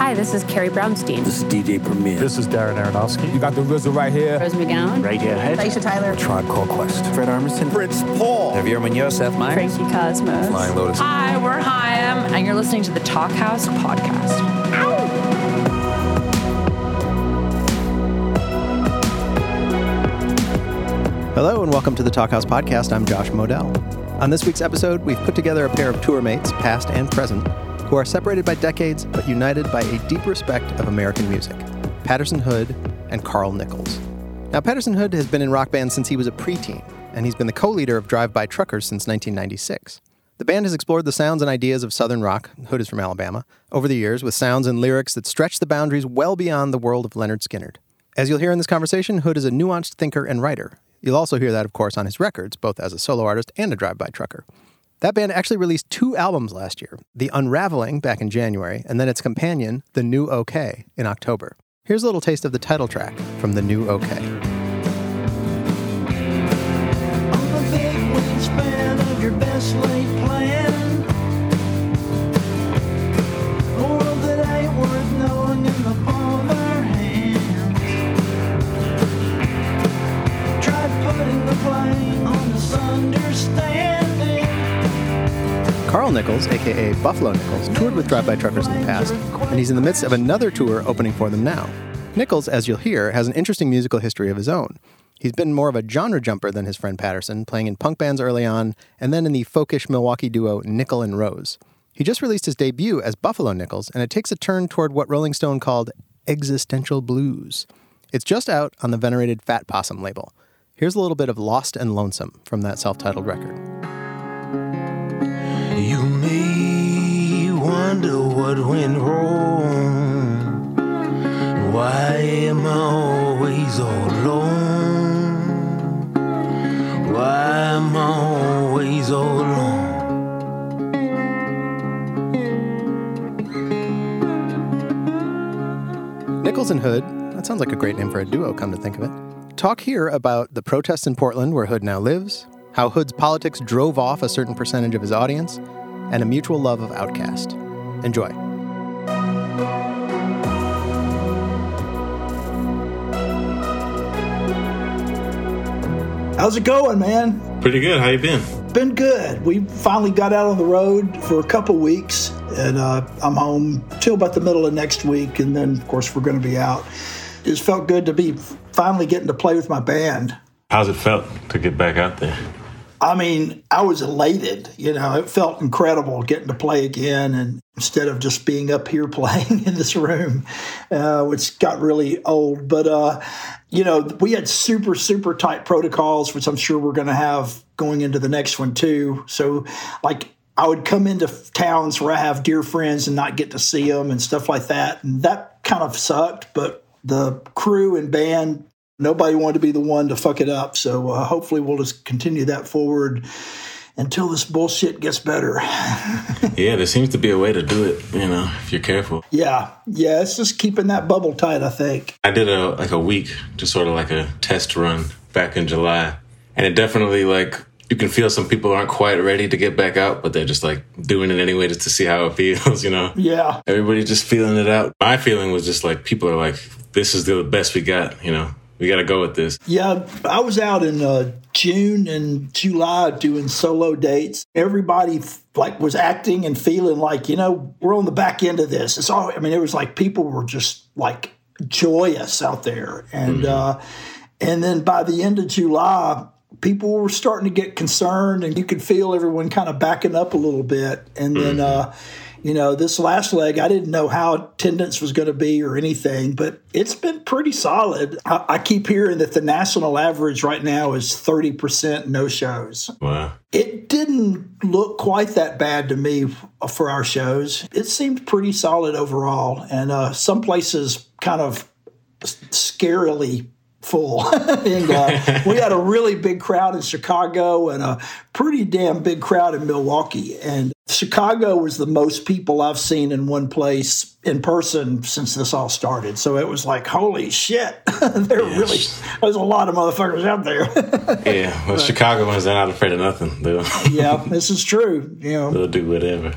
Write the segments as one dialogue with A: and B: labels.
A: Hi, this is Carrie Brownstein.
B: This is DJ Premier.
C: This is Darren Aronofsky.
B: You got the RZA right here.
A: Rose McGowan.
D: Right Radiohead.
E: Aisha Tyler.
B: Tribe Called Quest.
D: Fred Armisen.
B: Fritz Paul.
D: Javier Munoz, Seth Meyers.
E: Frankie Cosmos.
B: Flying Lotus.
F: Hi, we're Haim, and you're listening to the Talk House podcast.
G: Hello and welcome to the Talkhouse Podcast. I'm Josh Modell. On this week's episode, we've put together a pair of tour mates, past and present, who are separated by decades but united by a deep respect of American music Patterson Hood and Carl Nichols. Now, Patterson Hood has been in rock bands since he was a preteen, and he's been the co leader of Drive By Truckers since 1996. The band has explored the sounds and ideas of Southern rock, Hood is from Alabama, over the years with sounds and lyrics that stretch the boundaries well beyond the world of Lynyrd Skynyrd. As you'll hear in this conversation, Hood is a nuanced thinker and writer. You'll also hear that, of course, on his records, both as a solo artist and a drive by trucker. That band actually released two albums last year The Unraveling back in January, and then its companion, The New OK, in October. Here's a little taste of the title track from The New OK.
H: On
G: Carl Nichols, aka Buffalo Nichols, toured with Drive By Truckers in the past, and he's in the midst of another tour opening for them now. Nichols, as you'll hear, has an interesting musical history of his own. He's been more of a genre jumper than his friend Patterson, playing in punk bands early on, and then in the folkish Milwaukee duo Nickel and Rose. He just released his debut as Buffalo Nichols, and it takes a turn toward what Rolling Stone called existential blues. It's just out on the venerated Fat Possum label. Here's a little bit of Lost and Lonesome from that self titled record.
H: You may wonder what went wrong. Why am I always alone? Why am I always alone?
G: Nichols and Hood, that sounds like a great name for a duo, come to think of it. Talk here about the protests in Portland where Hood now lives, how Hood's politics drove off a certain percentage of his audience, and a mutual love of OutKast. Enjoy.
I: How's it going, man?
J: Pretty good. How you been?
I: Been good. We finally got out on the road for a couple weeks, and uh, I'm home till about the middle of next week, and then of course we're going to be out. It's felt good to be finally getting to play with my band.
J: How's it felt to get back out there?
I: I mean, I was elated. You know, it felt incredible getting to play again, and instead of just being up here playing in this room, uh, which got really old. But uh, you know, we had super super tight protocols, which I'm sure we're going to have going into the next one too. So, like. I would come into towns where I have dear friends and not get to see them and stuff like that. And that kind of sucked, but the crew and band nobody wanted to be the one to fuck it up. So uh, hopefully we'll just continue that forward until this bullshit gets better.
J: yeah, there seems to be a way to do it, you know, if you're careful.
I: Yeah, yeah, it's just keeping that bubble tight, I think.
J: I did a like a week, just sort of like a test run back in July. And it definitely like you can feel some people aren't quite ready to get back out, but they're just like doing it anyway just to see how it feels, you know?
I: Yeah.
J: Everybody's just feeling it out. My feeling was just like people are like, this is the best we got, you know? We got to go with this.
I: Yeah, I was out in uh, June and July doing solo dates. Everybody like was acting and feeling like you know we're on the back end of this. It's all. I mean, it was like people were just like joyous out there, and mm-hmm. uh, and then by the end of July. People were starting to get concerned, and you could feel everyone kind of backing up a little bit. And then, mm-hmm. uh, you know, this last leg, I didn't know how attendance was going to be or anything, but it's been pretty solid. I, I, keep hearing that the national average right now is 30% no shows.
J: Wow.
I: It didn't look quite that bad to me for our shows. It seemed pretty solid overall. And uh, some places kind of scarily full. and uh, we had a really big crowd in Chicago and a pretty damn big crowd in Milwaukee. And Chicago was the most people I've seen in one place in person since this all started. So it was like, holy shit, there really there's a lot of motherfuckers out there.
J: yeah, well, but, Chicago ones they're not afraid of nothing. They'll,
I: yeah, this is true. You know,
J: they'll do whatever.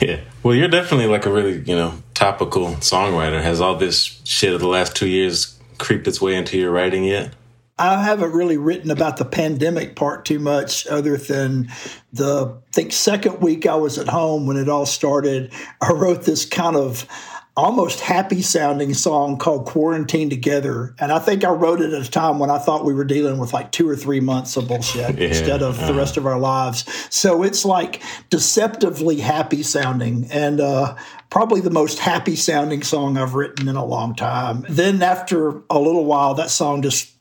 J: yeah. Well, you're definitely like a really you know topical songwriter. Has all this shit of the last two years creeped its way into your writing yet?
I: I haven't really written about the pandemic part too much, other than the I think second week I was at home when it all started. I wrote this kind of almost happy sounding song called Quarantine Together. And I think I wrote it at a time when I thought we were dealing with like two or three months of bullshit
J: Yeah,
I: instead of the rest of our lives. So it's like deceptively happy sounding and uh, probably the most happy sounding song I've written in a long time. Then after a little while, that song just,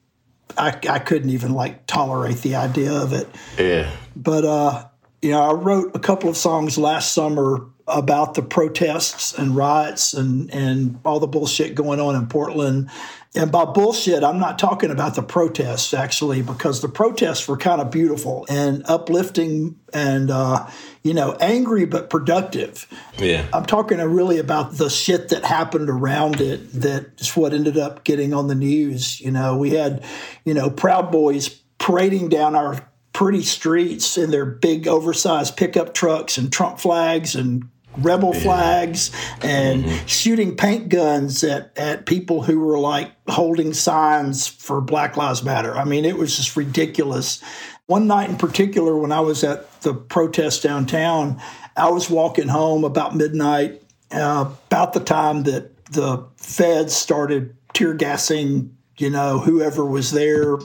I: I, I couldn't even like tolerate the idea of it.
J: Yeah.
I: But uh, you know, I wrote a couple of songs last summer about the protests and riots and and all the bullshit going on in Portland. And by bullshit, I'm not talking about the protests actually, because the protests were kind of beautiful and uplifting and uh, you know angry but productive.
J: Yeah.
I: I'm talking really about the shit that happened around it that is what ended up getting on the news. You know, we had, you know, Proud Boys parading down our pretty streets in their big oversized pickup trucks and Trump flags and rebel flags and mm-hmm. shooting paint guns at, at people who were like holding signs for Black Lives Matter. I mean, it was just ridiculous. One night in particular, when I was at the protest downtown, I was walking home about midnight, uh, about the time that the feds started tear gassing, you know, whoever was there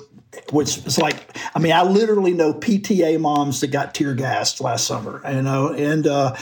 I: which was like, I mean, I literally know PTA moms that got tear gassed last summer, you know, and, uh,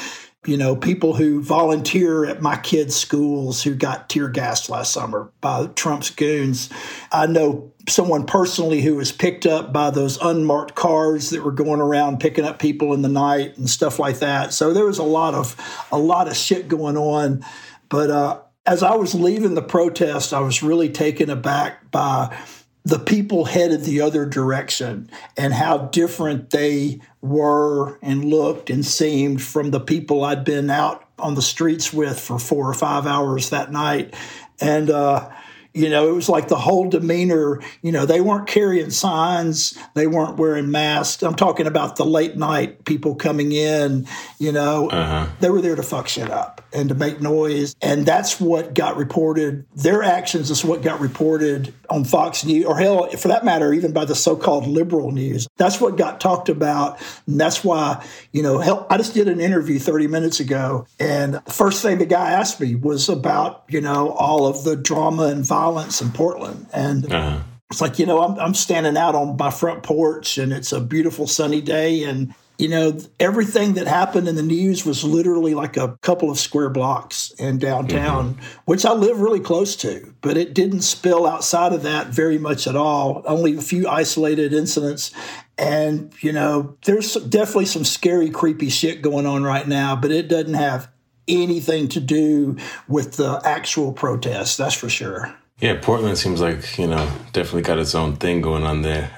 I: you know, people who volunteer at my kids' schools who got tear gassed last summer by Trump's goons. I know someone personally who was picked up by those unmarked cars that were going around picking up people in the night and stuff like that. So there was a lot of a lot of shit going on. But uh, as I was leaving the protest, I was really taken aback by the people headed the other direction and how different they were and looked and seemed from the people I'd been out on the streets with for four or five hours that night. And, uh, you know, it was like the whole demeanor, you know, they weren't carrying signs, they weren't wearing masks. I'm talking about the late night people coming in, you know, uh-huh. they were there to fuck shit up and to make noise. And that's what got reported. Their actions is what got reported on Fox News, or hell, for that matter, even by the so called liberal news. That's what got talked about. And that's why, you know, hell, I just did an interview 30 minutes ago. And the first thing the guy asked me was about, you know, all of the drama and violence in Portland. And
J: Uh-huh.
I: it's like, you know, I'm, I'm standing out on my front porch and it's a beautiful sunny day. And, you know, everything that happened in the news was literally like a couple of square blocks in downtown, which I live really close to. But it didn't spill outside of that very much at all, only a few isolated incidents. And, you know, there's definitely some scary, creepy shit going on right now, but it doesn't have anything to do with the actual protests, that's for sure.
J: Yeah, Portland seems like, you know, definitely got its own thing going on there.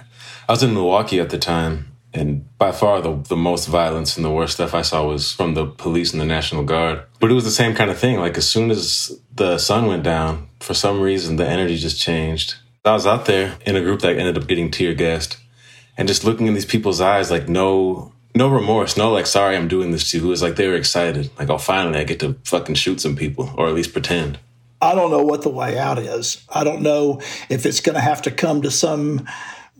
J: I was in Milwaukee at the time, and by far the, the most violence and the worst stuff I saw was from the police and the National Guard. But it was the same kind of thing. Like, as soon as the sun went down, for some reason, the energy just changed. I was out there in a group that ended up getting tear gassed, and just looking in these people's eyes, like, no. No remorse, no like sorry I'm doing this to you. It was like they were excited. Like, oh finally I get to fucking shoot some people, or at least pretend.
I: I don't know what the way out is. I don't know if it's going to have to come to some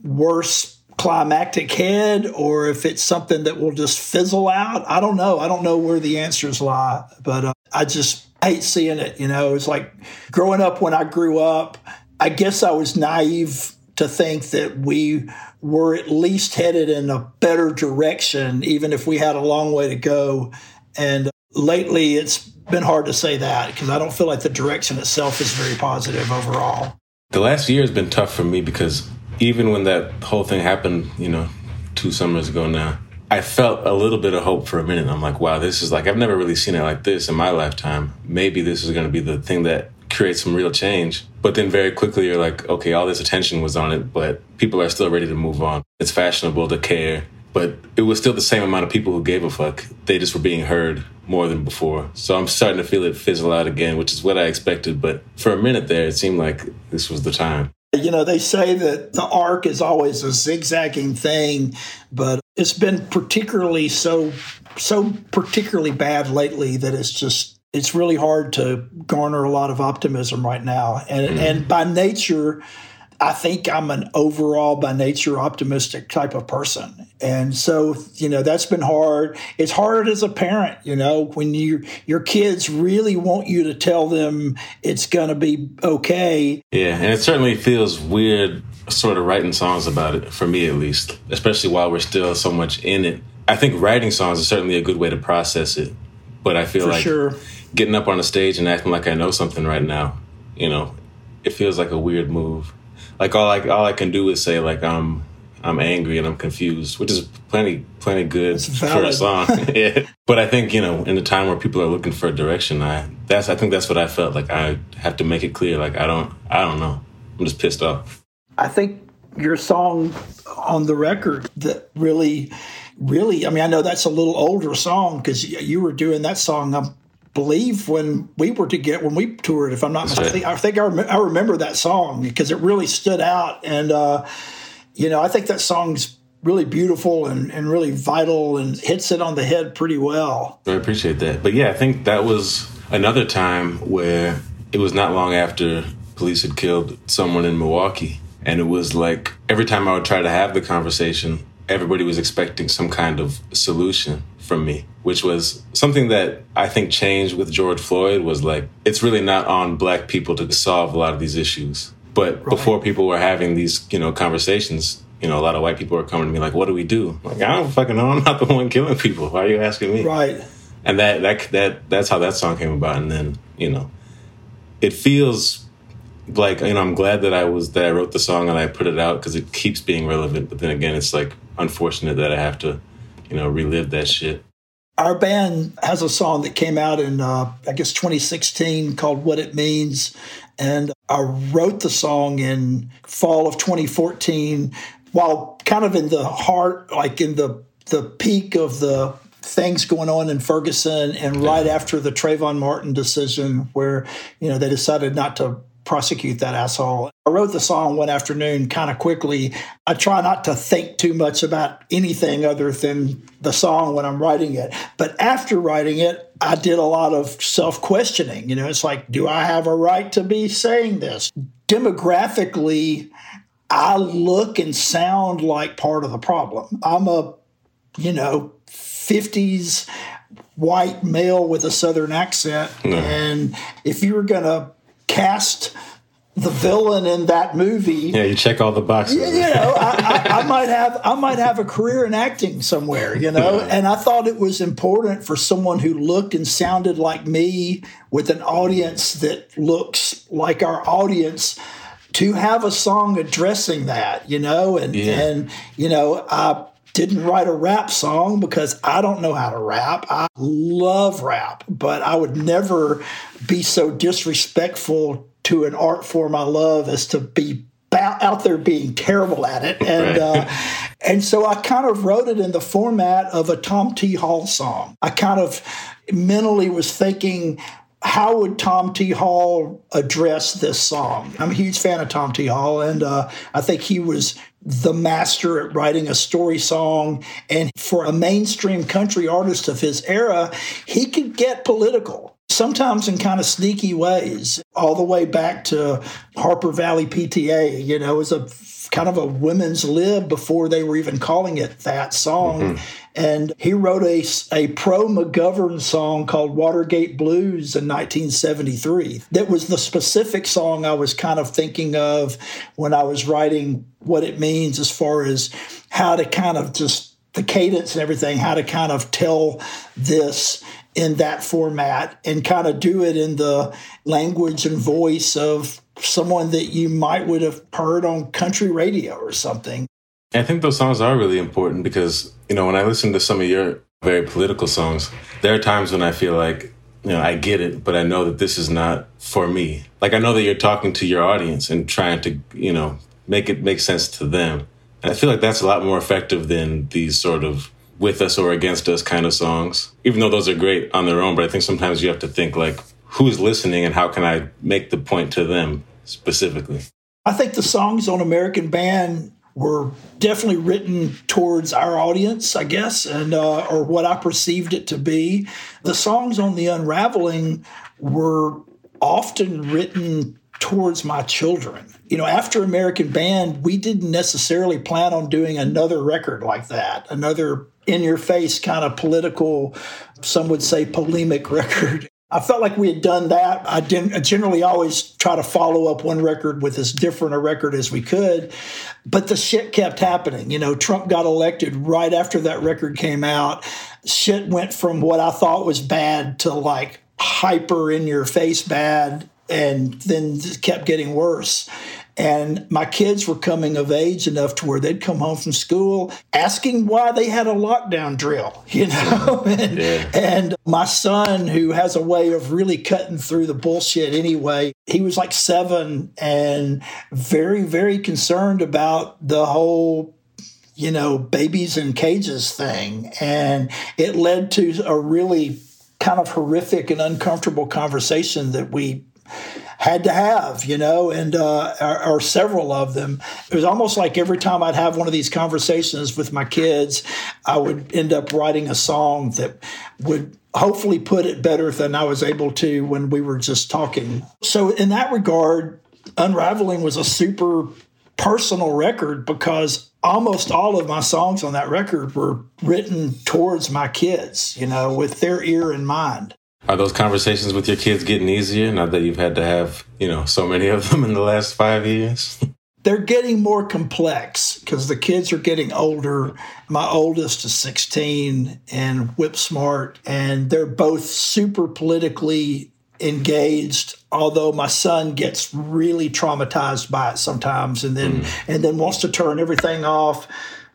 I: worse climactic head or if it's something that will just fizzle out. I don't know. I don't know where the answers lie, but uh, I just hate seeing it. You know, it's like growing up when I grew up, I guess I was naive to think that we were at least headed in a better direction, even if we had a long way to go. And lately, it's been hard to say that because I don't feel like the direction itself is very positive overall.
J: The last year has been tough for me because even when that whole thing happened, you know, two summers ago now, I felt a little bit of hope for a minute. I'm like, wow, this is like, I've never really seen it like this in my lifetime. Maybe this is going to be the thing that creates some real change. But then very quickly, you're like, okay, all this attention was on it, but people are still ready to move on. It's fashionable to care, but it was still the same amount of people who gave a fuck. They just were being heard more than before. So I'm starting to feel it fizzle out again, which is what I expected. But for a minute there, it seemed like this was the time.
I: You know, they say that the arc is always a zigzagging thing, but it's been particularly so so particularly bad lately that it's just it's really hard to garner a lot of optimism right now. And mm-hmm. and by nature, I think I'm an overall by nature optimistic type of person. And so, you know, that's been hard. It's hard as a parent, you know, when you your kids really want you to tell them it's going to be okay.
J: Yeah, and it certainly feels weird sort of writing songs about it, for me at least, especially while we're still so much in it. I think writing songs is certainly a good way to process it. But I feel
I: For
J: like
I: sure.
J: getting up on a stage and acting like I know something right now, you know, it feels like a weird move. Like all I all I can do is say like I'm I'm angry and I'm confused, which is plenty plenty good for a song. yeah. But I think, you know, in the time where people are looking for a direction, I that's I think that's what I felt like I have to make it clear like I don't I don't know. I'm just pissed off.
I: I think your song on the record that really, really, I mean, I know that's a little older song because you were doing that song, I believe, when we were to get when we toured. If I'm not mistaken, I think I, rem- I remember that song because it really stood out, and uh, you know, I think that song's really beautiful and, and really vital and hits it on the head pretty well.
J: I appreciate that. But yeah, I think that was another time where it was not long after police had killed someone in Milwaukee. And it was like every time I would try to have the conversation, everybody was expecting some kind of solution from me, which was something that I think changed with George Floyd was like, it's really not on black people to solve a lot of these issues. But before people were having these, you know, conversations, you know, a lot of white people were coming to me like, what do we do? I'm like, I don't fucking know. I'm not the one killing people. Why are you asking me?
I: Right.
J: and that that that that's how that song came about and then you know it feels like you know i'm glad that i was that i wrote the song and i put it out because it keeps being relevant but then again it's like unfortunate that i have to you know relive that shit
I: Our band has a song that came out in, uh, I guess, 2016 called What It Means. And I wrote the song in fall of 2014 while kind of in the heart, like in the, the peak of the things going on in Ferguson and right after the Trayvon Martin decision where, you know, they decided not to prosecute that asshole. I wrote the song one afternoon kind of quickly. I try not to think too much about anything other than the song when I'm writing it. But after writing it, I did a lot of self questioning. You know, it's like, do I have a right to be saying this? Demographically, I look and sound like part of the problem. I'm a, you know, 50s white male with a southern accent. And if you were going to cast the villain in that movie,
J: yeah you check all the boxes
I: you know, I, I, I might have I might have a career in acting somewhere, you know. And I thought it was important for someone who looked and sounded like me, with an audience that looks like our audience, to have a song addressing that, you know. And
J: Yeah.
I: and you know, I didn't write a rap song because I don't know how to rap. I love rap, but I would never be so disrespectful to an art form I love as to be out there being terrible at it. And uh, and so I kind of wrote it in the format of a Tom T. Hall song. I kind of mentally was thinking. How would Tom T. Hall address this song? I'm a huge fan of Tom T. Hall, and uh, I think he was the master at writing a story song. And for a mainstream country artist of his era, he could get political, sometimes in kind of sneaky ways, all the way back to Harper Valley PTA. You know, was a kind of a women's lib before they were even calling it that song. Mm-hmm. And he wrote a, a pro McGovern song called Watergate Blues in 1973. That was the specific song I was kind of thinking of when I was writing what it means as far as how to kind of just the cadence and everything, how to kind of tell this in that format and kind of do it in the language and voice of someone that you might would have heard on country radio or something.
J: I think those songs are really important because, you know, when I listen to some of your very political songs, there are times when I feel like, you know, I get it, but I know that this is not for me. Like, I know that you're talking to your audience and trying to, you know, make it make sense to them. And I feel like that's a lot more effective than these sort of with us or against us kind of songs, even though those are great on their own. But I think sometimes you have to think, like, who's listening and how can I make the point to them specifically?
I: I think the songs on American Band were definitely written towards our audience, I guess, and uh, or what I perceived it to be. The songs on the Unraveling were often written towards my children. You know, after American Band, we didn't necessarily plan on doing another record like that, another in your face kind of political, some would say polemic record. I felt like we had done that. I, didn't, I generally always try to follow up one record with as different a record as we could, but the shit kept happening. You know, Trump got elected right after that record came out. Shit went from what I thought was bad to like hyper in your face bad and then kept getting worse. And my kids were coming of age enough to where they'd come home from school asking why they had a lockdown drill, you know? and,
J: Yeah.
I: and my son, who has a way of really cutting through the bullshit anyway, he was like seven and very, very concerned about the whole you know, babies in cages thing. And it led to a really kind of horrific and uncomfortable conversation that we had to have, you know, and uh, or, or several of them. It was almost like every time I'd have one of these conversations with my kids, I would end up writing a song that would hopefully put it better than I was able to when we were just talking. So, in that regard, Unraveling was a super personal record because almost all of my songs on that record were written towards my kids, you know, with their ear in mind.
J: Are those conversations with your kids getting easier now that you've had to have, you know, so many of them in the last five years?
I: They're getting more complex because the kids are getting older. My oldest is 16 and whip smart, and they're both super politically engaged although my son gets really traumatized by it sometimes and then mm-hmm. and then wants to turn everything off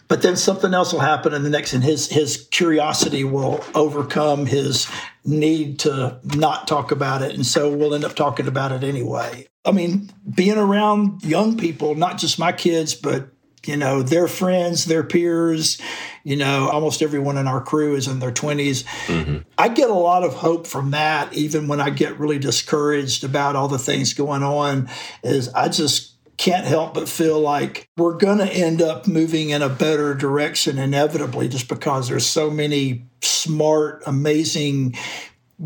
I: but then something else will happen and the next and his his curiosity will overcome his need to not talk about it and so we'll end up talking about it anyway. I mean being around young people not just my kids but you know their friends their peers you know almost everyone in our crew is in their 20s mm-hmm. i get a lot of hope from that even when i get really discouraged about all the things going on is i just can't help but feel like we're going to end up moving in a better direction inevitably just because there's so many smart amazing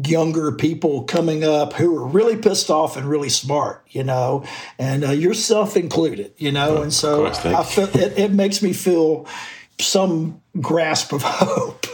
I: younger people coming up who are really pissed off and really smart, you know, and uh, yourself included, you know, and so
J: course,
I: I feel it, it makes me feel some grasp of hope.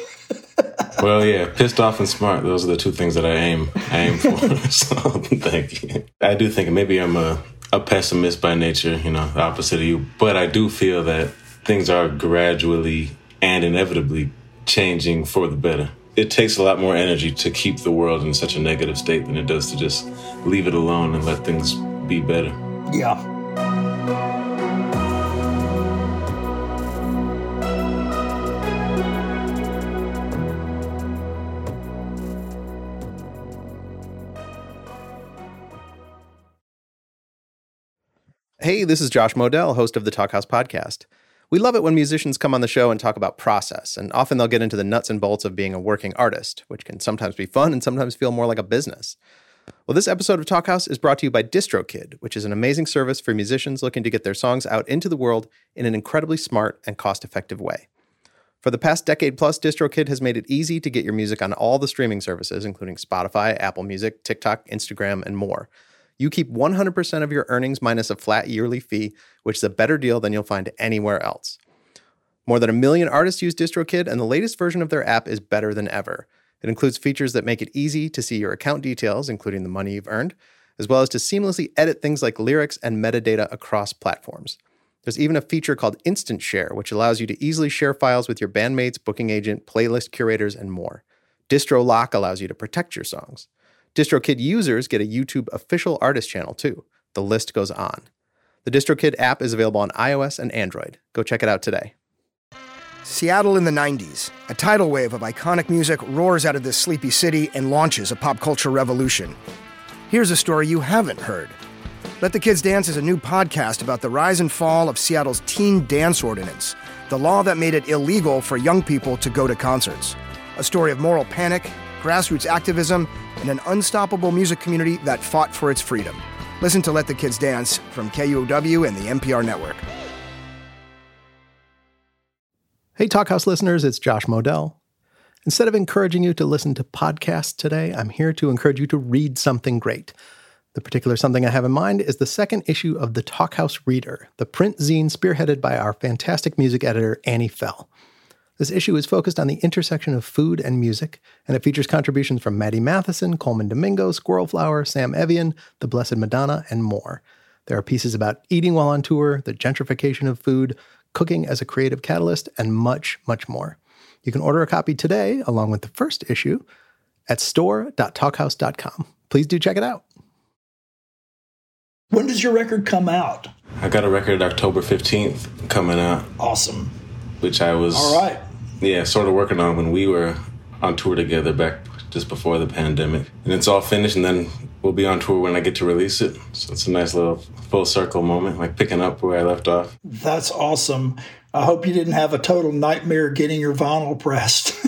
J: well, yeah, pissed off and smart. Those are the two things that I aim I aim for. so thank you. I do think maybe I'm a, a pessimist by nature, you know, the opposite of you. But I do feel that things are gradually and inevitably changing for the better. It takes a lot more energy to keep the world in such a negative state than it does to just leave it alone and let things be better.
I: Yeah.
G: Hey, this is Josh Modell, host of the Talkhouse podcast. We love it when musicians come on the show and talk about process, and often they'll get into the nuts and bolts of being a working artist, which can sometimes be fun and sometimes feel more like a business. Well, this episode of Talkhouse is brought to you by DistroKid, which is an amazing service for musicians looking to get their songs out into the world in an incredibly smart and cost effective way. For the past decade plus, DistroKid has made it easy to get your music on all the streaming services, including Spotify, Apple Music, TikTok, Instagram, and more. You keep 100% of your earnings minus a flat yearly fee, which is a better deal than you'll find anywhere else. More than a million artists use DistroKid, and the latest version of their app is better than ever. It includes features that make it easy to see your account details, including the money you've earned, as well as to seamlessly edit things like lyrics and metadata across platforms. There's even a feature called Instant Share, which allows you to easily share files with your bandmates, booking agent, playlist curators, and more. Distro Lock allows you to protect your songs. DistroKid users get a YouTube official artist channel too. The list goes on. The DistroKid app is available on iOS and Android. Go check it out today.
A: Seattle in the 90s. A tidal wave of iconic music roars out of this sleepy city and launches a pop culture revolution. Here's a story you haven't heard. Let the Kids Dance is a new podcast about the rise and fall of Seattle's teen dance ordinance, the law that made it illegal for young people to go to concerts. A story of moral panic, grassroots activism, and an unstoppable music community that fought for its freedom. Listen to Let the Kids Dance from KUOW and the NPR network.
G: Hey, Talkhouse listeners, it's Josh Modell. Instead of encouraging you to listen to podcasts today, I'm here to encourage you to read something great. The particular something I have in mind is the second issue of the Talkhouse Reader, the print zine spearheaded by our fantastic music editor, Annie Fell. This issue is focused on the intersection of food and music, and it features contributions from Maddie Matheson, Colman Domingo, Squirrel Flower, Sam Evian, The Blessed Madonna, and more. There are pieces about eating while on tour, the gentrification of food, cooking as a creative catalyst, and much, much more. You can order a copy today, along with the first issue, at store.talkhouse.com. Please do check it out.
I: When does your record come out?
J: I got a record October 15th coming out,
I: Awesome.
J: which I was
I: All right.
J: Yeah, sort of working on when we were on tour together back just before the pandemic. And it's all finished and then we'll be on tour when I get to release it. So it's a nice little full circle moment, like picking up where I left off.
I: That's awesome. I hope you didn't have a total nightmare getting your vinyl pressed.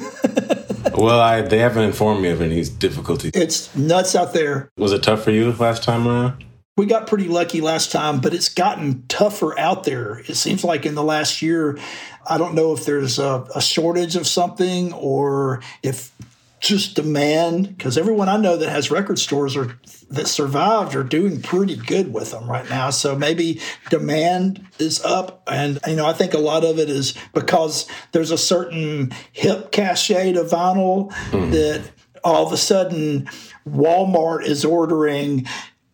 J: Well, I they haven't informed me of any difficulties.
I: it's nuts out there.
J: Was it tough for you last time around?
I: We got pretty lucky last time, but it's gotten tougher out there. It seems like in the last year, I don't know if there's a, a shortage of something or if just demand, because everyone I know that has record stores or that survived are doing pretty good with them right now. So maybe demand is up. And, you know, I think a lot of it is because there's a certain hip cachet to vinyl mm. that all of a sudden Walmart is ordering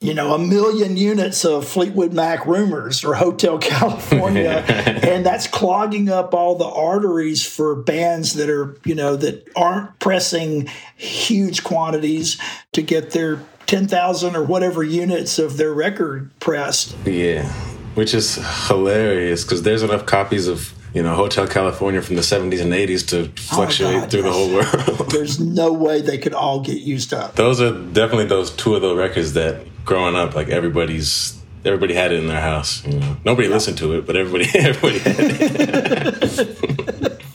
I: you know, a million units of Fleetwood Mac Rumours or Hotel California, and that's clogging up all the arteries for bands that are, you know, that aren't pressing huge quantities to get their 10,000 or whatever units of their record pressed.
J: Yeah, which is hilarious because there's enough copies of you know Hotel California from the 70s and 80s to oh fluctuate
I: God,
J: through the whole world.
I: There's no way they could all get used up.
J: those are definitely those two of the records that growing up, like everybody's everybody had it in their house. You know, nobody listened to it, but everybody everybody had it.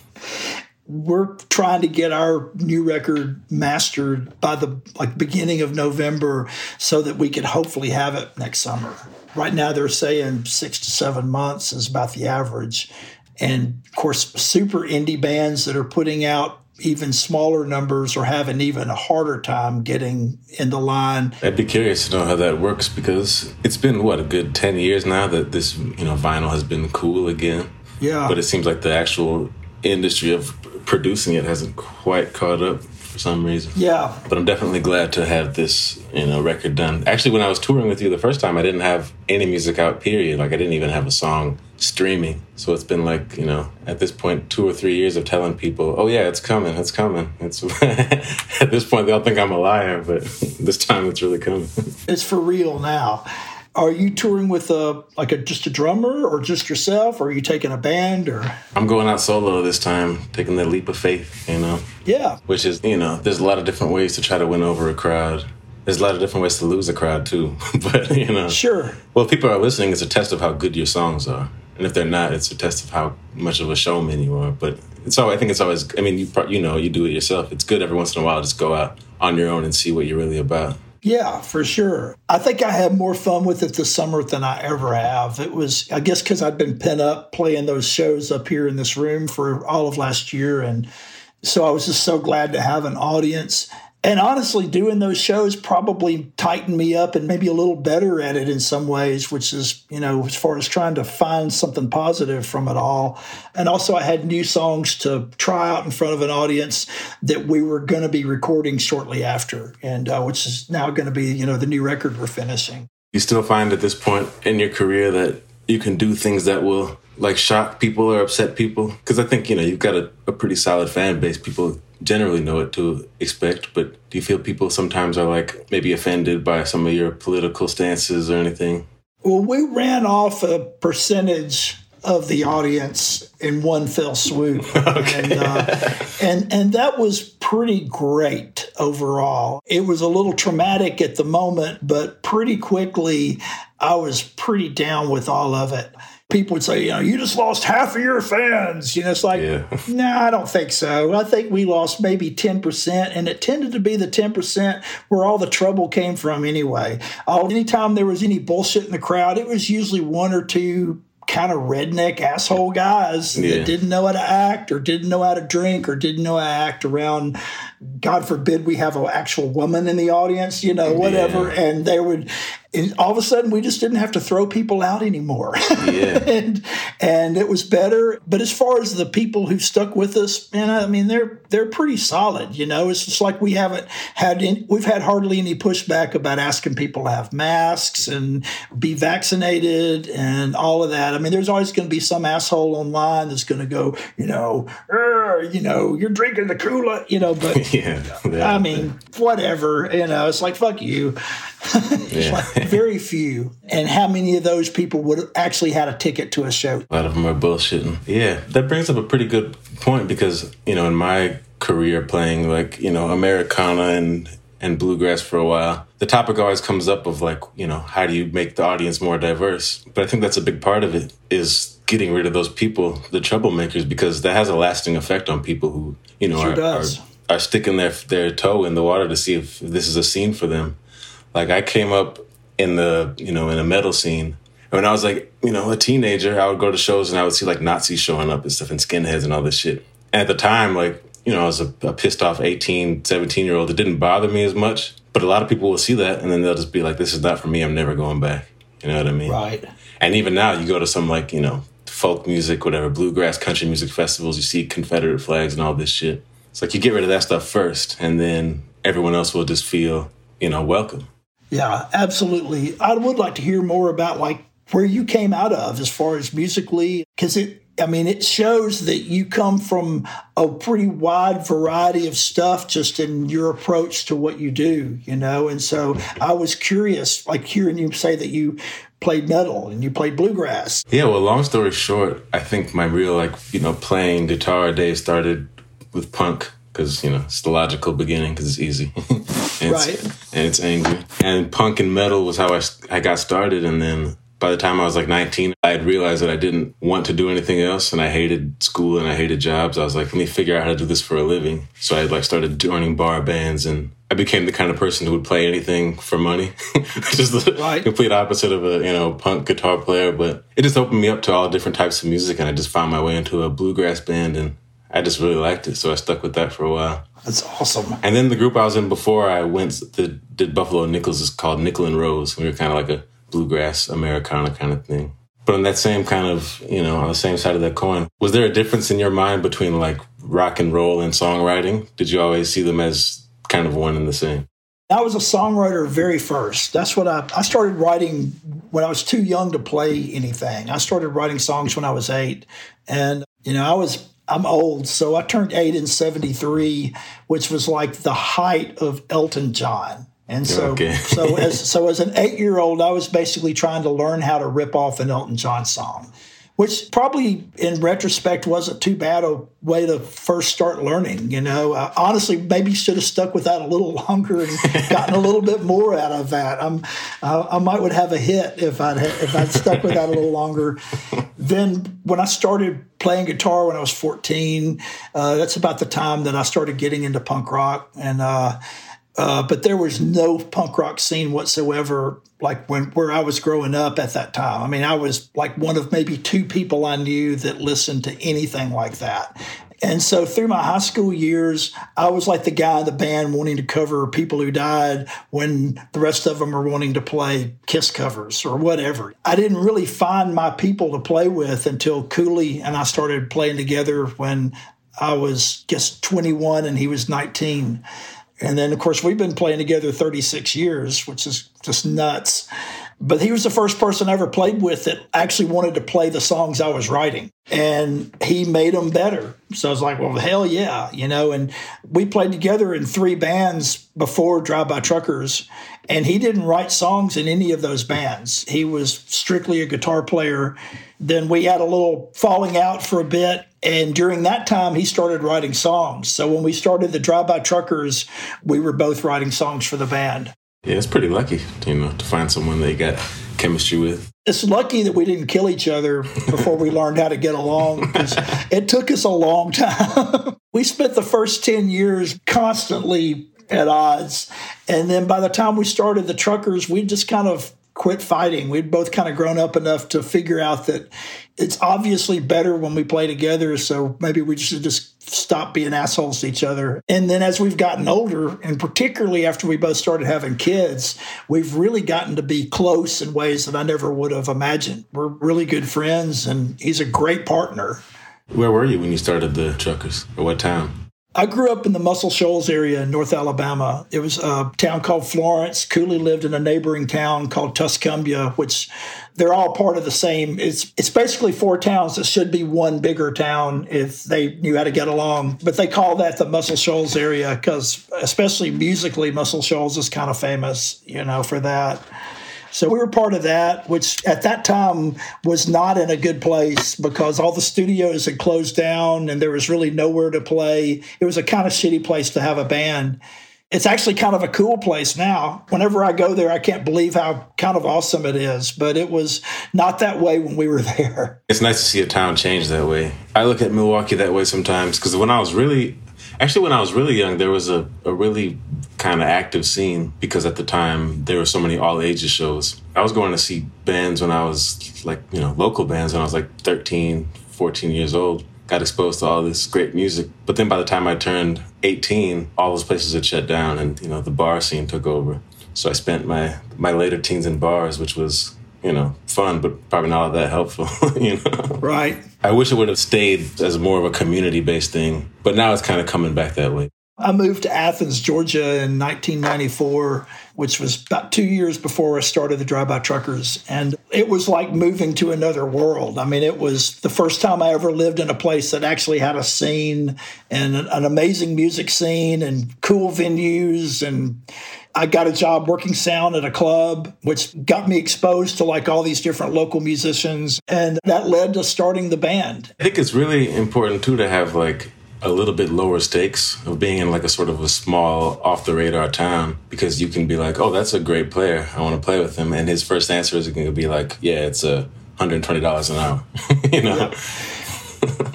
I: we're trying to get our new record mastered by the like beginning of November so that we could hopefully have it next summer. Right now they're saying 6 to 7 months is about the average. And of course super indie bands that are putting out even smaller numbers are having even a harder time getting in the line.
J: I'd be curious to know how that works because it's been what a good 10 years now that this you know vinyl has been cool again.
I: Yeah.
J: But it seems like the actual industry of producing it hasn't quite caught up for some reason.
I: yeah.
J: But I'm definitely glad to have this, you know, record done. Actually, when I was touring with you the first time, I didn't have any music out. Period. Like I didn't even have a song streaming. So it's been like, you know, at this point, two or three years of telling people, "Oh yeah, it's coming, it's coming." It's at this point they'll think I'm a liar, but this time it's really coming.
I: It's for real now. Are you touring with a like a just a drummer or just yourself or are you taking a band or
J: I'm going out solo this time, taking that leap of faith, you know,
I: Yeah.
J: which is, you know, there's a lot of different ways to try to win over a crowd. There's a lot of different ways to lose a crowd too, but you know,
I: Sure.
J: Well, if people are listening, it's a test of how good your songs are, and if they're not, it's a test of how much of a showman you are. But it's all. I think it's always. I mean, you you know, you do it yourself. It's good every once in a while. Just go out on your own and see what you're really about.
I: Yeah, for sure. I think I had more fun with it this summer than I ever have. It was, I guess, because I'd been pent up playing those shows up here in this room for all of last year. And so I was just so glad to have an audience. And honestly, doing those shows probably tightened me up and maybe a little better at it in some ways, which is, you know, as far as trying to find something positive from it all. And also, I had new songs to try out in front of an audience that we were going to be recording shortly after, and uh, which is now going to be, you know, the new record we're finishing.
J: You still find at this point in your career that you can do things that will like shock people or upset people? Because I think you know you've got a, a pretty solid fan base. People generally know what to expect, but do you feel people sometimes are like maybe offended by some of your political stances or anything?
I: Well, we ran off a percentage of the audience in one fell swoop, and, uh, and and that was pretty great overall. It was a little traumatic at the moment, but pretty quickly, I was pretty down with all of it. People would say, you know, you just lost half of your fans. You know, it's like,
J: Yeah.
I: no, I don't think so. I think we lost maybe 10%, and it tended to be the 10% where all the trouble came from anyway. All, anytime there was any bullshit in the crowd, it was usually one or two kind of redneck asshole guys
J: Yeah.
I: that didn't know how to act or didn't know how to drink or didn't know how to act around god forbid we have an actual woman in the audience you know whatever
J: Yeah.
I: and they would and all of a sudden we just didn't have to throw people out anymore
J: Yeah.
I: and and it was better but as far as the people who stuck with us man i mean they're they're pretty solid you know it's just like we haven't had any, we've had hardly any pushback about asking people to have masks and be vaccinated and all of that i mean there's always going to be some asshole online that's going to go you know "Er, you know you're drinking the cola you know but
J: Yeah.
I: I mean, whatever, you know, it's like, fuck you.
J: Yeah.
I: like very few. And how many of those people would have actually had a ticket to a show?
J: A lot of them are bullshitting. Yeah, that brings up a pretty good point because you know, in my career playing like you know Americana and and bluegrass for a while, the topic always comes up of like you know how do you make the audience more diverse? But I think that's a big part of it is getting rid of those people, the troublemakers, because that has a lasting effect on people who you know
I: Sure
J: are, are are sticking their their toe in the water to see if this is a scene for them. Like I came up in the you know in a metal scene. When I was like you know a teenager, I would go to shows and I would see like Nazis showing up and stuff and skinheads and all this shit. And at the time, like you know, I was a, a pissed off 18, 17 year old. It didn't bother me as much. But a lot of people will see that and then they'll just be like, "This is not for me. I'm never going back." You know what I mean?
I: Right.
J: And even now, you go to some like you know folk music, whatever, bluegrass, country music festivals. You see Confederate flags and all this shit. It's like you get rid of that stuff first, and then everyone else will just feel you know welcome.
I: Yeah, absolutely. I would like to hear more about like where you came out of as far as musically, because it, I mean, it shows that you come from a pretty wide variety of stuff just in your approach to what you do, you know? And so I was curious, like hearing you say that you played metal and you played bluegrass.
J: Yeah, well, long story short, I think my real like you know playing guitar day started with punk because you know it's the logical beginning because it's easy, and
I: Right.
J: It's, and it's angry. And punk and metal was how I I got started, and then by the time I was like 19, I had realized that I didn't want to do anything else, and I hated school and I hated jobs. I was like, let me figure out how to do this for a living. So I like started joining bar bands and. I became the kind of person who would play anything for money, just the
I: Right.
J: complete opposite of a you know punk guitar player. But it just opened me up to all different types of music, and I just found my way into a bluegrass band, and I just really liked it. So I stuck with that for a while.
I: That's awesome.
J: And then the group I was in before I went the, did Buffalo Nichols is called Nickel and Rose. We were kind of like a bluegrass Americana kind of thing. But on that same kind of you know on the same side of that coin, was there a difference in your mind between like rock and roll and songwriting? Did you always see them as kind of one and the same?
I: I was a songwriter very first. That's what I, I started writing when I was too young to play anything. I started writing songs when I was eight. And, you know, I was, I'm old. So I turned eight in 73, which was like the height of Elton John. And so,
J: Okay.
I: so as so as an eight year old, I was basically trying to learn how to rip off an Elton John song, which probably in retrospect wasn't too bad a way to first start learning. You know, uh, honestly, maybe should have stuck with that a little longer and gotten a little bit more out of that. I'm, I might would have a hit if I'd ha- if I'd stuck with that a little longer. Then when I started playing guitar when I was 14, uh, that's about the time that I started getting into punk rock and. Uh, uh, but there was no punk rock scene whatsoever, like when where I was growing up at that time. I mean, I was like one of maybe two people I knew that listened to anything like that. And so through my high school years, I was like the guy in the band wanting to cover people who died when the rest of them are wanting to play Kiss covers or whatever. I didn't really find my people to play with until Cooley and I started playing together when I was just 21 and he was 19. And then, of course, we've been playing together 36 years, which is just nuts. But he was the first person I ever played with that actually wanted to play the songs I was writing. And he made them better. So I was like, well, hell yeah, you know. And we played together in three bands before Drive By Truckers. And he didn't write songs in any of those bands. He was strictly a guitar player. Then we had a little falling out for a bit. And during that time, he started writing songs. So when we started the Drive By Truckers, we were both writing songs for the band.
J: Yeah, it's pretty lucky, you know, to find someone that you got chemistry with.
I: It's lucky that we didn't kill each other before we learned how to get along because it took us a long time. we spent the first 10 years constantly at odds. And then by the time we started the truckers, we just kind of quit fighting. We'd both kind of grown up enough to figure out that it's obviously better when we play together. So maybe we should just stop being assholes to each other. And then as we've gotten older, and particularly after we both started having kids, we've really gotten to be close in ways that I never would have imagined. We're really good friends, and he's a great partner.
J: Where were you when you started the Truckers? Or what town?
I: I grew up in the Muscle Shoals area in North Alabama. It was a town called Florence. Cooley lived in a neighboring town called Tuscumbia, which they're all part of the same. It's it's basically four towns that should be one bigger town if they knew how to get along. But they call that the Muscle Shoals area because, especially musically, Muscle Shoals is kind of famous, you know, for that. So we were part of that, which at that time was not in a good place because all the studios had closed down and there was really nowhere to play. It was a kind of shitty place to have a band. It's actually kind of a cool place now. Whenever I go there, I can't believe how kind of awesome it is, but it was not that way when we were there.
J: It's nice to see a town change that way. I look at Milwaukee that way sometimes because when I was really, actually, when I was really young, there was a, a really kind of active scene because at the time there were so many all ages shows. I was going to see bands when I was like, you know, local bands when I was like 13, 14 years old. Got exposed to all this great music. But then by the time I turned 18, all those places had shut down and, you know, the bar scene took over. So I spent my, my later teens in bars, which was, you know, fun, but probably not all that helpful, you know?
I: Right.
J: I wish it would have stayed as more of a community based thing, but now it's kind of coming back that way.
I: I moved to Athens, Georgia in 1994, which was about two years before I started the Drive By Truckers. And it was like moving to another world. I mean, it was the first time I ever lived in a place that actually had a scene and an, amazing music scene and cool venues. And I got a job working sound at a club, which got me exposed to like all these different local musicians. And that led to starting the band.
J: I think it's really important too to have like a little bit lower stakes of being in like a sort of a small off the radar town because you can be like, oh, that's a great player. I want to play with him. And his first answer is going to be like, yeah, it's uh, a $120 an hour, you know?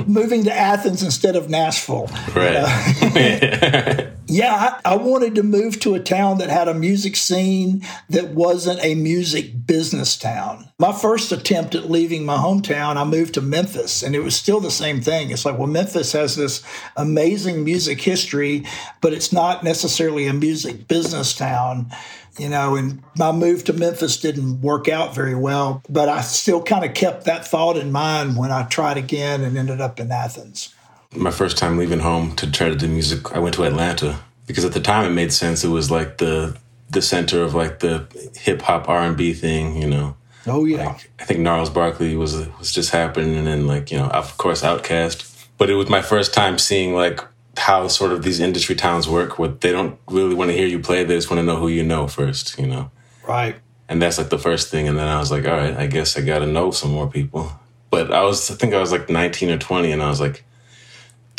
I: Moving to Athens instead of Nashville.
J: Right.
I: Uh, yeah, I, I wanted to move to a town that had a music scene that wasn't a music business town. My first attempt at leaving my hometown, I moved to Memphis, and it was still the same thing. It's like, well, Memphis has this amazing music history, but it's not necessarily a music business town you know, and my move to Memphis didn't work out very well, but I still kind of kept that thought in mind when I tried again and ended up in Athens.
J: My first time leaving home to try to do music, I went to Atlanta because at the time it made sense. It was like the the center of like the hip hop R and B thing, you know.
I: Oh yeah,
J: Like I think Gnarls Barkley was was just happening, and then like you know, of course, Outkast. But it was my first time seeing like how sort of these industry towns work. Where they don't really want to hear you play; they just want to know who you know first, you know.
I: right.
J: And that's like the first thing. And then I was like, all right, I guess I got to know some more people. But I was, I think I was like 19 or 20, and I was like,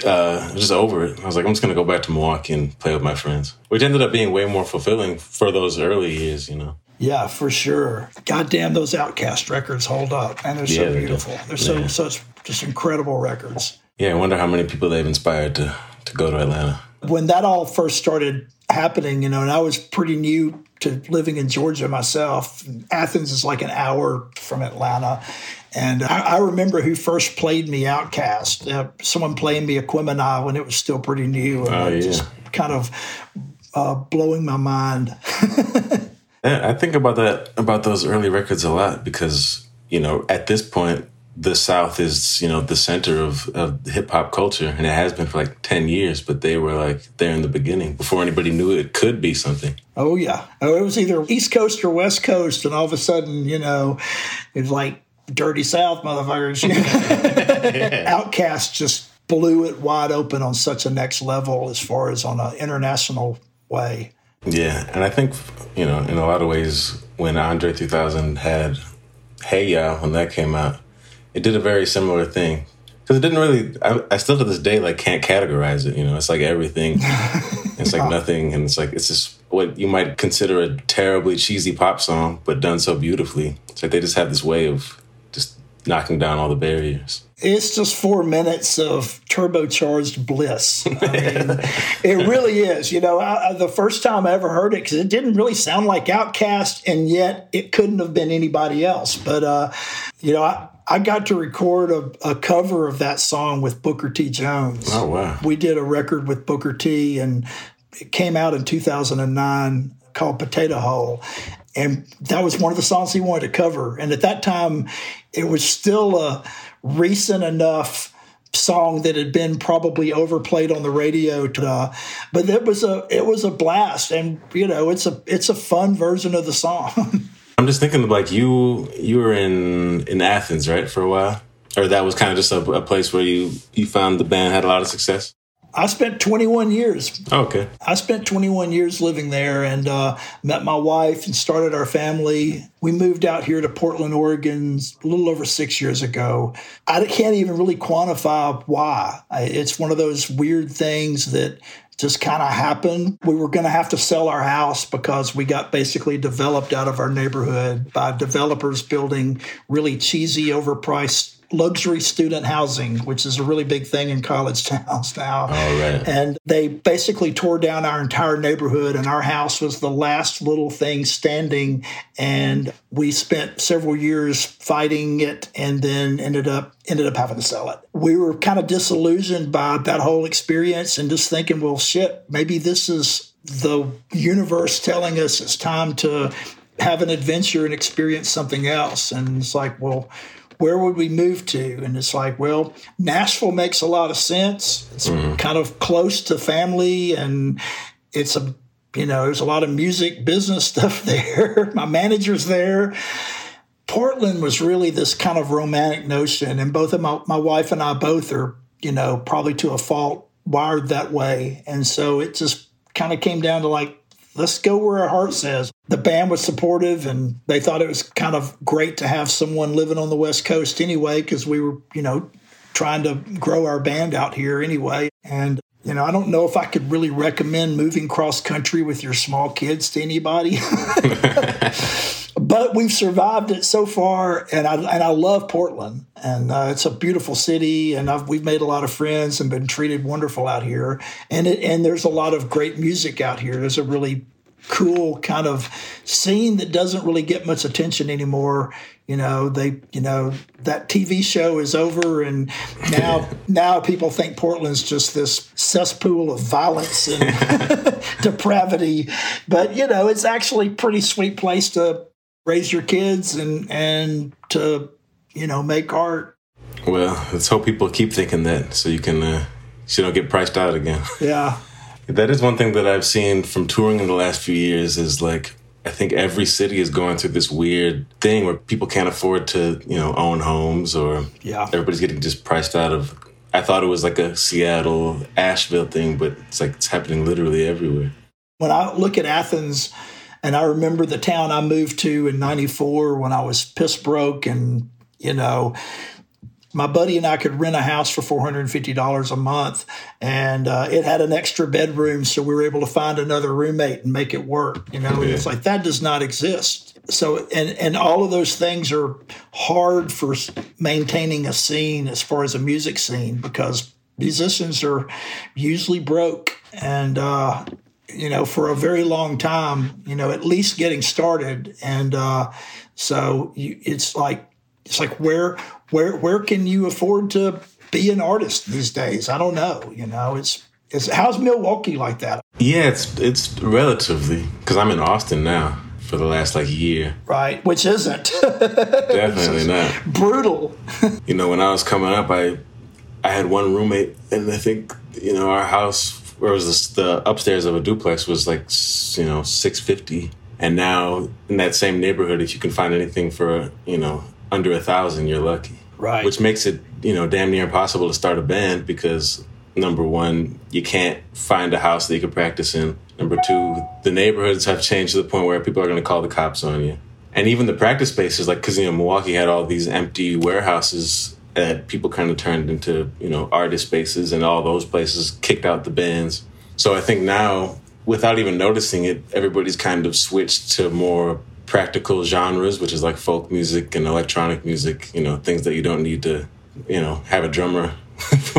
J: uh, just over it. I was like, I'm just gonna go back to Milwaukee and play with my friends, which ended up being way more fulfilling for those early years, you know.
I: Yeah, for sure. God damn, those OutKast records hold up, and they're so
J: Yeah,
I: beautiful. They're so
J: Yeah.
I: such just incredible records.
J: Yeah, I wonder how many people they've inspired to to go to Atlanta.
I: When that all first started happening, you know, and I was pretty new to living in Georgia myself. Athens is like an hour from Atlanta. And I, I remember who first played me OutKast. Uh, someone playing me Aquemini when it was still pretty new. And
J: Oh, yeah.
I: just kind of uh, blowing my mind.
J: Yeah, I think about that about those early records a lot because you know at this point the South is you know the center of of hip hop culture and it has been for like ten years, but they were like there in the beginning before anybody knew it could be something.
I: Oh yeah. Oh, it was either East Coast or West Coast, and all of a sudden, you know, it was like dirty South motherfuckers. OutKast just blew it wide open on such a next level as far as on an international way.
J: Yeah, and I think you know in a lot of ways when Andre 3000 had Hey Ya when that came out, it did a very similar thing because it didn't really. I, I still to this day like can't categorize it. You know, it's like everything. it's like nothing, and it's like it's just what you might consider a terribly cheesy pop song, but done so beautifully. It's like they just have this way of just knocking down all the barriers.
I: It's just four minutes of turbocharged bliss. I mean, it really is. You know, I, the first time I ever heard it, because it didn't really sound like Outkast, and yet it couldn't have been anybody else. But, uh, you know, I, I got to record a, a, cover of that song with Booker T. Jones.
J: Oh, wow.
I: We did a record with Booker T, and it came out in 2009 called Potato Hole. And that was one of the songs he wanted to cover. And at that time, it was still a recent enough song that had been probably overplayed on the radio to, uh, but it was a it was a blast and you know it's a it's a fun version of the song
J: i'm just thinking like you you were in in athens right for a while or that was kind of just a, a place where you you found the band had a lot of success
I: I spent 21 years.
J: Okay.
I: I spent 21 years living there and uh, met my wife and started our family. We moved out here to Portland, Oregon a little over six years ago. I can't even really quantify why. It's one of those weird things that just kind of happened. We were going to have to sell our house because we got basically developed out of our neighborhood by developers building really cheesy, overpriced luxury student housing, which is a really big thing in college towns now.
J: Oh, right.
I: And they basically tore down our entire neighborhood, and our house was the last little thing standing. And we spent several years fighting it, and then ended up ended up having to sell it. We were kind of disillusioned by that whole experience, and just thinking, well, shit, maybe this is the universe telling us it's time to have an adventure and experience something else. And it's like, well, where would we move to? And it's like, well, Nashville makes a lot of sense. It's mm-hmm. kind of close to family and it's a, you know, there's a lot of music business stuff there. My manager's there. Portland was really this kind of romantic notion. And both of my, my wife and I both are, you know, probably to a fault wired that way. And so it just kind of came down to like, let's go where our heart says. The band was supportive and they thought it was kind of great to have someone living on the West Coast anyway, because we were, you know, trying to grow our band out here anyway. And, you know, I don't know if I could really recommend moving cross country with your small kids to anybody. but we've survived it so far, and I and I love Portland, and uh, it's a beautiful city, and I've, we've made a lot of friends and been treated wonderful out here, and it, and there's a lot of great music out here. There's a really cool kind of scene that doesn't really get much attention anymore. You know, they, you know, that TV show is over, and now, now people think Portland's just this cesspool of violence and depravity. But you know, it's actually a pretty sweet place to raise your kids and and to you know make art.
J: Well, let's hope people keep thinking that, so you can uh, so you don't get priced out again.
I: Yeah,
J: that is one thing that I've seen from touring in the last few years. Is like I think every city is going through this weird thing where people can't afford to you know own homes or
I: yeah
J: everybody's getting just priced out of. I thought it was like a Seattle, Asheville thing, but it's like it's happening literally everywhere.
I: When I look at Athens and I remember the town I moved to in 94 when I was piss broke. And, you know, my buddy and I could rent a house for $450 a month. And uh, it had an extra bedroom. So we were able to find another roommate and make it work. You know, it's like that does not exist. So, and, and all of those things are hard for maintaining a scene as far as a music scene because musicians are usually broke and uh, you know, for a very long time, you know, at least getting started. And uh, so you, it's like it's like where where where can you afford to be an artist these days? I don't know. You know, it's it's how's Milwaukee like that?
J: Yeah, it's it's relatively because I'm in Austin now for the last like year.
I: Right, which isn't
J: definitely not
I: brutal.
J: you know, when I was coming up, I I had one roommate, and I think you know our house where was this, the upstairs of a duplex was like you know 650 and now in that same neighborhood if you can find anything for you know under a thousand you're lucky.
I: Right.
J: Which makes it you know damn near impossible to start a band because number one you can't find a house that you can practice in. Number two the neighborhoods have changed to the point where people are going to call the cops on you. And even the practice spaces like because you know milwaukee had all these empty warehouses that people kind of turned into you know artist spaces and all those places kicked out the bands so i think now without even noticing it everybody's kind of switched to more practical genres, which is like folk music and electronic music, you know, things that you don't need to, you know, have a drummer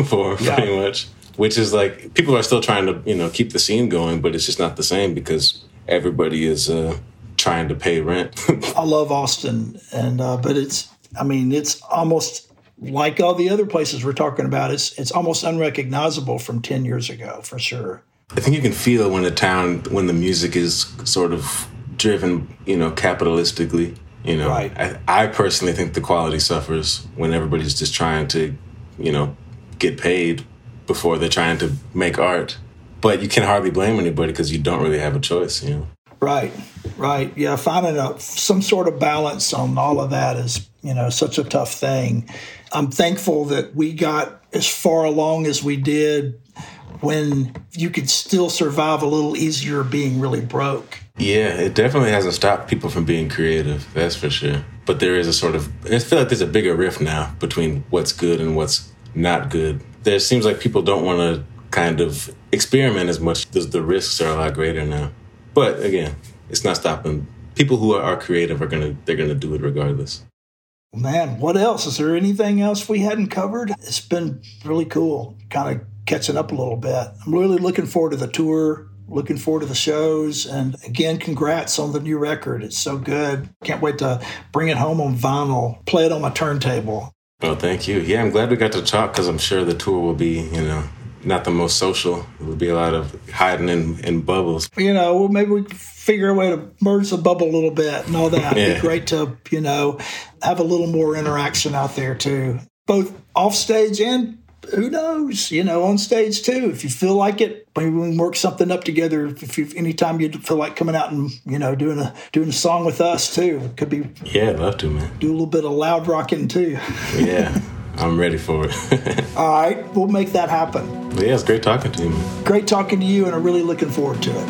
J: for
I: Yeah.
J: pretty much. Which is like people are still trying to, you know, keep the scene going, but it's just not the same because everybody is uh trying to pay rent.
I: I love Austin, and uh, but it's I mean it's almost like all the other places we're talking about. It's it's almost unrecognizable from ten years ago for sure.
J: I think you can feel when the town, when the music is sort of driven, you know, capitalistically. You know,
I: Right.
J: I, I personally think the quality suffers when everybody's just trying to, you know, get paid before they're trying to make art. But you can hardly blame anybody because you don't really have a choice. You know.
I: Right, right. Yeah, finding a, some sort of balance on all of that is, you know, such a tough thing. I'm thankful that we got as far along as we did when you could still survive a little easier being really broke.
J: Yeah, it definitely hasn't stopped people from being creative. That's for sure. But there is a sort of, I feel like there's a bigger rift now between what's good and what's not good. There seems like people don't want to kind of experiment as much. because the risks are a lot greater now. But again, it's not stopping. People who are, creative are gonna they're gonna do it regardless.
I: Man, what else? Is there anything else we hadn't covered? It's been really cool, kind of catching up a little bit. I'm really looking forward to the tour, looking forward to the shows. And again, congrats on the new record. It's so good. Can't wait to bring it home on vinyl, play it on my turntable.
J: Oh, thank you. Yeah, I'm glad we got to talk because I'm sure the tour will be, you know, not the most social. It would be a lot of hiding in, in bubbles.
I: You know, well, maybe we figure a way to merge the bubble a little bit and all that. It'd
J: Yeah.
I: be great to, you know, have a little more interaction out there too, both off stage and who knows, you know, on stage too. If you feel like it, maybe we can work something up together. If you, anytime you feel like coming out and you know doing a doing a song with us too, it could be
J: Yeah, I'd love to, man.
I: do a little bit of loud rocking too.
J: Yeah, I'm ready for it.
I: All right, we'll make that happen.
J: yeah, it's great talking to you, man.
I: Great talking to you, and I'm really looking forward to it.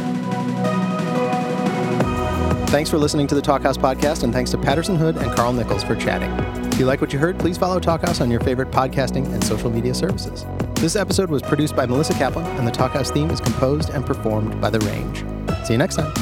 G: Thanks for listening to the Talkhouse podcast, and thanks to Patterson Hood and Carl Nichols for chatting. If you like what you heard, please follow Talkhouse on your favorite podcasting and social media services. This episode was produced by Melissa Kaplan, and the Talkhouse theme is composed and performed by The Range. See you next time.